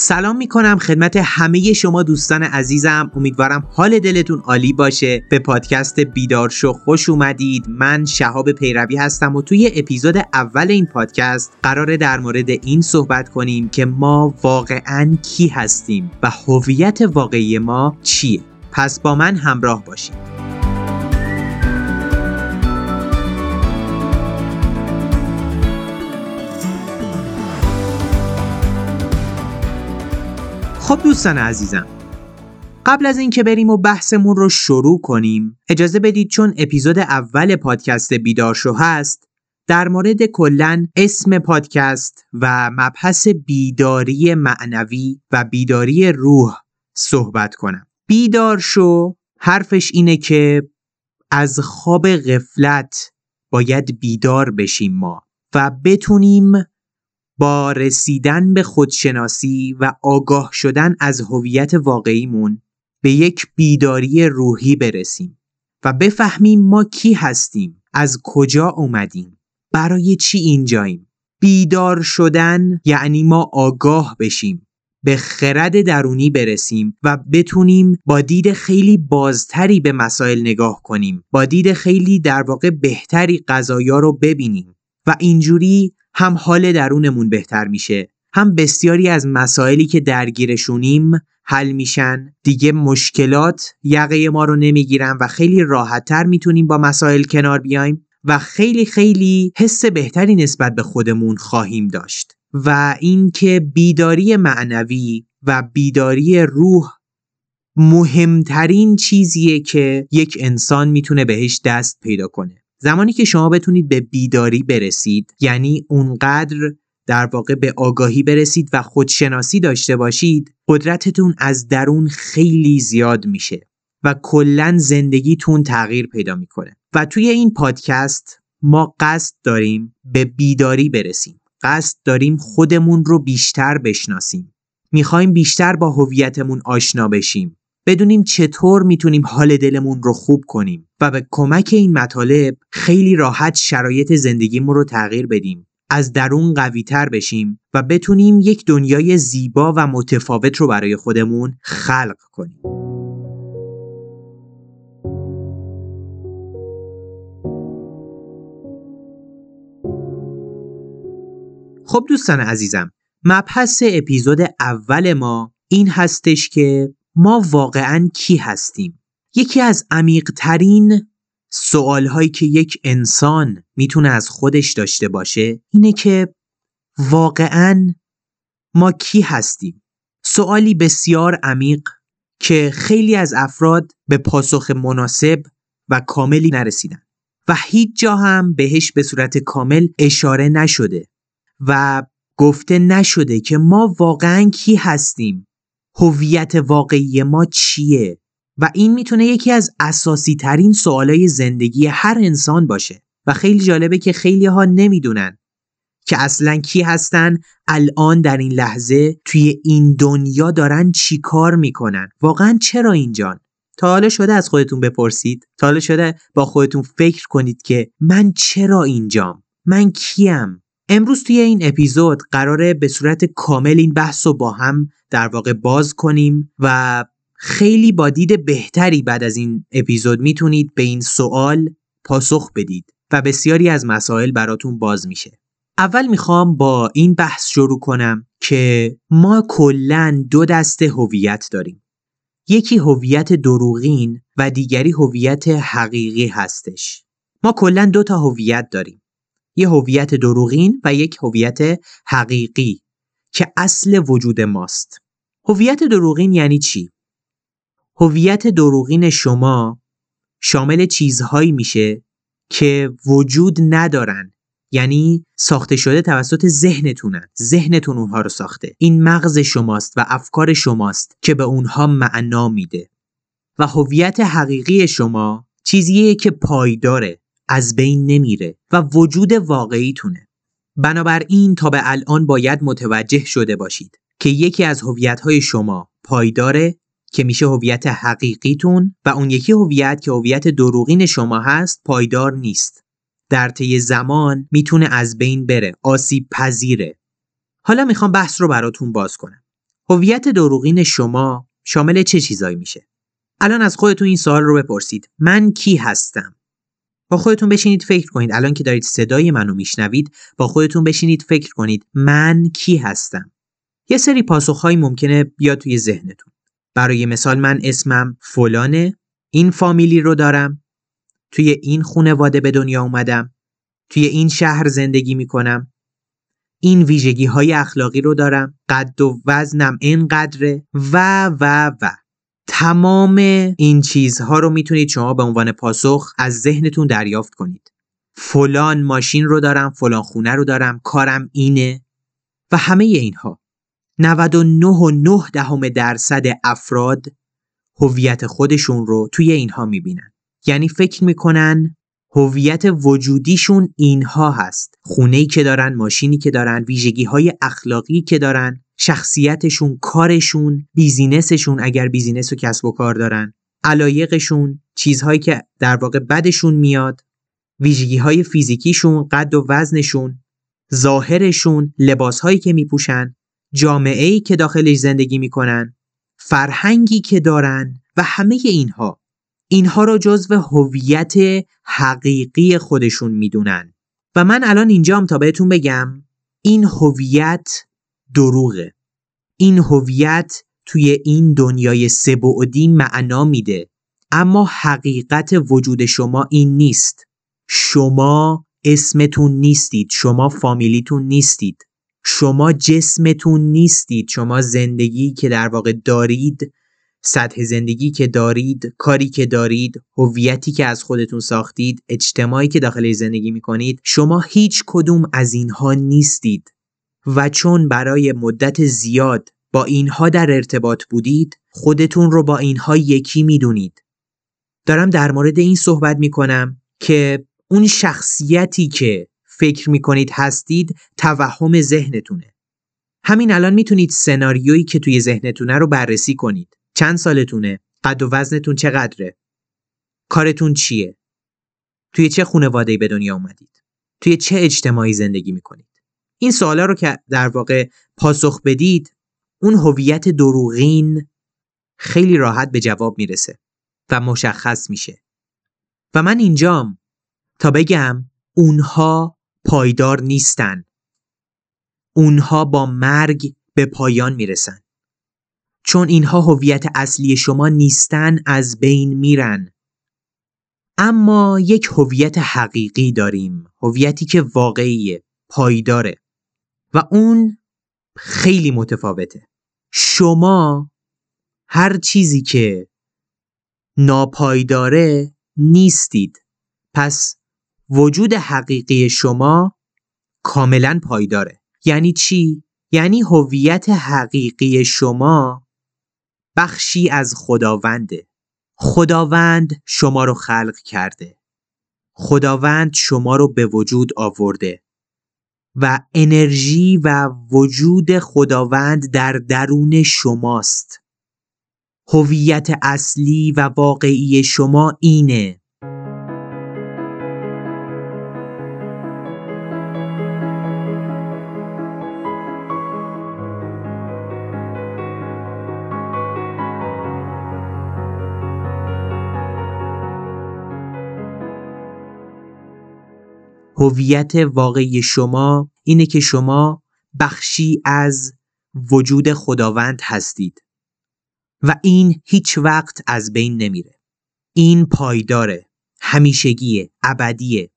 سلام می‌کنم خدمت همه شما دوستان عزیزم. امیدوارم حال دلتون عالی باشه. به پادکست بیدار شو خوش اومدید. من شهاب پیروی هستم و توی اپیزود اول این پادکست قراره در مورد این صحبت کنیم که ما واقعا کی هستیم و هویت واقعی ما چیه. پس با من همراه باشید. خب دوستان عزیزم قبل از اینکه بریم و بحثمون رو شروع کنیم اجازه بدید چون اپیزود اول پادکست بیدار شو هست در مورد کلا اسم پادکست و مبحث بیداری معنوی و بیداری روح صحبت کنم. بیدار شو حرفش اینه که از خواب غفلت باید بیدار بشیم ما و بتونیم با رسیدن به خودشناسی و آگاه شدن از هویت واقعیمون به یک بیداری روحی برسیم و بفهمیم ما کی هستیم از کجا اومدیم برای چی اینجاییم. بیدار شدن یعنی ما آگاه بشیم به خرد درونی برسیم و بتونیم با دید خیلی بازتری به مسائل نگاه کنیم با دید خیلی در واقع بهتری قضایا رو ببینیم و اینجوری هم حال درونمون بهتر میشه هم بسیاری از مسائلی که درگیرشونیم حل میشن. دیگه مشکلات یقه ما رو نمی‌گیرن و خیلی راحتتر می‌تونیم با مسائل کنار بیایم و خیلی خیلی حس بهتری نسبت به خودمون خواهیم داشت. و اینکه بیداری معنوی و بیداری روح مهمترین چیزیه که یک انسان می‌تونه بهش دست پیدا کنه. زمانی که شما بتونید به بیداری برسید یعنی اونقدر در واقع به آگاهی برسید و خودشناسی داشته باشید قدرتتون از درون خیلی زیاد میشه و کلا زندگیتون تغییر پیدا می‌کنه. و توی این پادکست ما قصد داریم به بیداری برسیم. قصد داریم خودمون رو بیشتر بشناسیم. می‌خوایم بیشتر با هویتمون آشنا بشیم. بدونیم چطور می‌تونیم حال دلمون رو خوب کنیم و به کمک این مطالب خیلی راحت شرایط زندگیمون رو تغییر بدیم. از درون قوی تر بشیم و بتونیم یک دنیای زیبا و متفاوت رو برای خودمون خلق کنیم. خب دوستان عزیزم مبحث اپیزود اول ما این هستش که ما واقعا کی هستیم؟ یکی از عمیقترین سوال هایی که یک انسان می‌تونه از خودش داشته باشه اینه که واقعا ما کی هستیم؟ سوالی بسیار عمیق که خیلی از افراد به پاسخ مناسب و کاملی نرسیدن و هیچ جا هم بهش به صورت کامل اشاره نشده و گفته نشده که ما واقعا کی هستیم. هویت واقعی ما چیه؟ و این می‌تونه یکی از اساسی ترین سوالای زندگی هر انسان باشه. و خیلی جالبه که خیلی ها نمی‌دونن که اصلا کی هستن. الان در این لحظه توی این دنیا دارن چی کار می‌کنن. واقعا چرا اینجان تا حالا شده از خودتون بپرسید. تا حالا شده با خودتون فکر کنید که من چرا اینجام؟ من کیم؟ امروز توی این اپیزود قراره به صورت کامل این بحث رو با هم در واقع باز کنیم و خیلی با دید بهتری بعد از این اپیزود می‌تونید به این سوال پاسخ بدید و بسیاری از مسائل براتون باز میشه. اول می‌خوام با این بحث شروع کنم که ما کلا دو دسته هویت داریم. یکی هویت دروغین و دیگری هویت حقیقی هستش. ما کلا دو تا هویت داریم. یه هویت دروغین و یک هویت حقیقی که اصل وجود ماست. هویت دروغین یعنی چی؟ هویت دروغین شما شامل چیزهایی میشه که وجود ندارن. یعنی ساخته شده توسط ذهنتونن ذهنتون اونها رو ساخته. این مغز شماست و افکار شماست که به اونها معنا میده. و هویت حقیقی شما چیزیه که پایداره. از بین نمیره و وجود واقعیتونه بنابراین تا به الان باید متوجه شده باشید که یکی از هویت‌های شما پایداره که میشه هویت حقیقیتون و اون یکی هویت که هویت دروغین شما هست پایدار نیست. در طی زمان می‌تونه از بین بره آسیب پذیره. حالا می‌خوام بحث رو براتون باز کنم. هویت دروغین شما شامل چه چیزایی میشه؟ الان از خودتون این سوال رو بپرسید. من کی هستم؟ با خودتون بشینید فکر کنید. الان که دارید صدای منو میشنوید با خودتون بشینید فکر کنید من کی هستم. یه سری پاسخهایی ممکنه بیاد توی ذهنتون. برای مثال من اسمم فلانه این فامیلی رو دارم توی این خونواده به دنیا اومدم توی این شهر زندگی می‌کنم این ویژگی های اخلاقی رو دارم قد و وزنم اینقدره و و و. تمام این چیزها رو می‌تونید شما به عنوان پاسخ از ذهنتون دریافت کنید. فلان ماشین رو دارم فلان خونه رو دارم کارم اینه و همه اینها. 99.9 دهم درصد افراد هویت خودشون رو توی اینها می‌بینن. یعنی فکر می‌کنن هویت وجودیشون اینها هست. خونه‌ای که دارن ماشینی که دارن ویژگی های اخلاقی که دارن. شخصیتشون کارشون business شون اگر business و کسب و کار دارن. علایقشون چیزهایی که در واقع بدشون میاد. ویژگی های فیزیکیشون قد و وزنشون. ظاهرشون لباسهایی که میپوشن. جامعه ای که داخلش زندگی می‌کنن. فرهنگی که دارن و همه اینها. اینها را جزو هویت حقیقی خودشون می‌دونن. و من الان اینجام تا بهتون بگم این هویت دروغه. این هویت توی این دنیای سبعدی معنا میده. اما حقیقت وجود شما این نیست. شما اسمتون نیستید. شما فامیلیتون نیستید. شما جسمتون نیستید. شما زندگی که در واقع دارید سطح زندگی که دارید کاری که دارید هویتی که از خودتون ساختید اجتماعی که داخل زندگی می‌کنید شما هیچ کدوم از اینها نیستید. و چون برای مدت زیاد با اینها در ارتباط بودید خودتون رو با اینها یکی می‌دونید. دارم در مورد این صحبت می‌کنم که اون شخصیتی که فکر می‌کنید هستید توهم ذهنتونه. همین الان می‌تونید سناریویی که توی ذهنتونه رو بررسی کنید. چند سالتونه؟ قد و وزنتون چقدره؟ کارتون چیه؟ توی چه خانواده‌ای به دنیا اومدید؟ توی چه اجتماعی زندگی می‌کنید؟ این سوالا رو که در واقع پاسخ بدید اون هویت دروغین خیلی راحت به جواب می‌رسه و مشخص میشه. و من اینجام تا بگم اونها پایدار نیستن. اونها با مرگ به پایان می‌رسن. چون اینها هویت اصلی شما نیستن از بین میرن. اما یک هویت حقیقی داریم هویتی که واقعیه پایداره. و اون خیلی متفاوته. شما هر چیزی که ناپایداره نیستید. پس وجود حقیقی شما کاملا پایداره. یعنی چی؟ یعنی هویت حقیقی شما بخشی از خداونده. خداوند شما رو خلق کرده. خداوند شما رو به وجود آورده. و انرژی و وجود خداوند در درون شماست. هویت اصلی و واقعی شما اینه. هویت واقعی شما اینه که شما بخشی از وجود خداوند هستید و این هیچ وقت از بین نمیره. این پایداره همیشگیه ابدیه.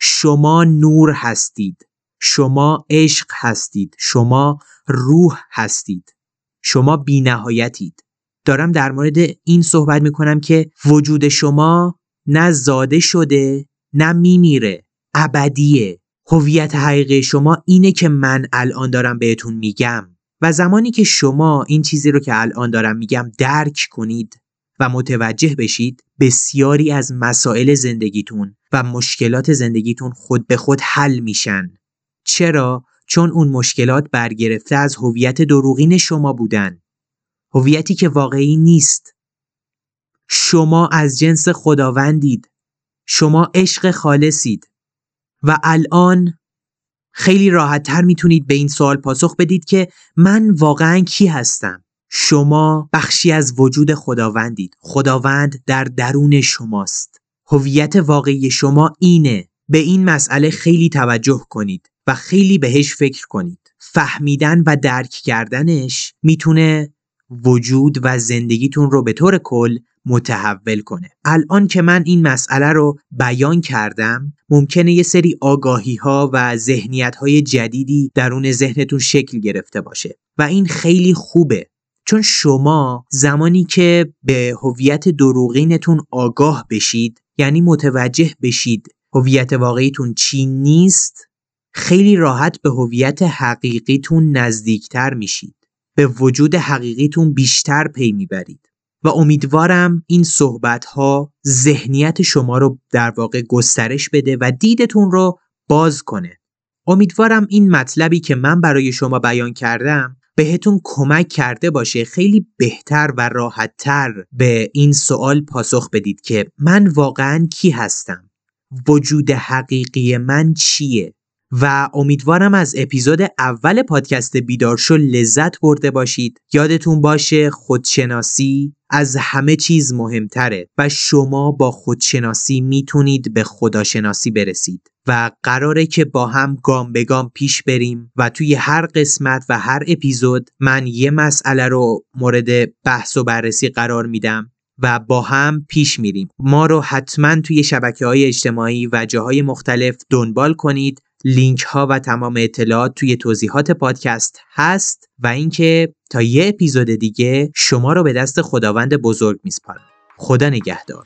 شما نور هستید شما عشق هستید شما روح هستید شما بینهایتید. دارم در مورد این صحبت می‌کنم که وجود شما نه زاده شده نه میمیره. ابدیه. هویت حقیقی شما اینه که من الان دارم بهتون میگم. و زمانی که شما این چیزی رو که الان دارم میگم درک کنید و متوجه بشید بسیاری از مسائل زندگیتون و مشکلات زندگیتون خود به خود حل میشن. چرا؟ چون اون مشکلات برگرفته از هویت دروغین شما بودن. هویتی که واقعی نیست. شما از جنس خداوندید. شما عشق خالصید. و الان خیلی راحت تر می‌تونید به این سوال پاسخ بدید که من واقعا کی هستم. شما بخشی از وجود خداوندید. خداوند در درون شماست. هویت واقعی شما اینه. به این مسئله خیلی توجه کنید و خیلی بهش فکر کنید. فهمیدن و درک کردنش می‌تونه وجود و زندگیتون رو به طور کل متحول کنه. الان که من این مسئله رو بیان کردم ممکنه یه سری آگاهی ها و ذهنیت های جدیدی درون ذهنتون شکل گرفته باشه. و این خیلی خوبه چون شما زمانی که به هویت دروغینتون آگاه بشید یعنی متوجه بشید هویت واقعیتون چی نیست خیلی راحت به هویت حقیقیتون نزدیکتر میشید. به وجود حقیقیتون بیشتر پی می‌برید. و امیدوارم این صحبت ها ذهنیت شما رو در واقع گسترش بده و دیدتون رو باز کنه. امیدوارم این مطلبی که من برای شما بیان کردم بهتون کمک کرده باشه خیلی بهتر و راحتتر به این سوال پاسخ بدید که من واقعا کی هستم؟ وجود حقیقی من چیه؟ و امیدوارم از اپیزود اول پادکست بیدارشو لذت برده باشید. یادتون باشه خودشناسی از همه چیز مهمتره و شما با خودشناسی می‌تونید به خداشناسی برسید و قراره که با هم گام به گام پیش بریم و توی هر قسمت و هر اپیزود من یه مسئله رو مورد بحث و بررسی قرار میدم و با هم پیش میریم. ما رو حتما توی شبکه های اجتماعی و جاهای مختلف دنبال کنید لینک ها و تمام اطلاعات توی توضیحات پادکست هست و اینکه تا یه اپیزود دیگه شما رو به دست خداوند بزرگ میسپارم. خدا نگهدار.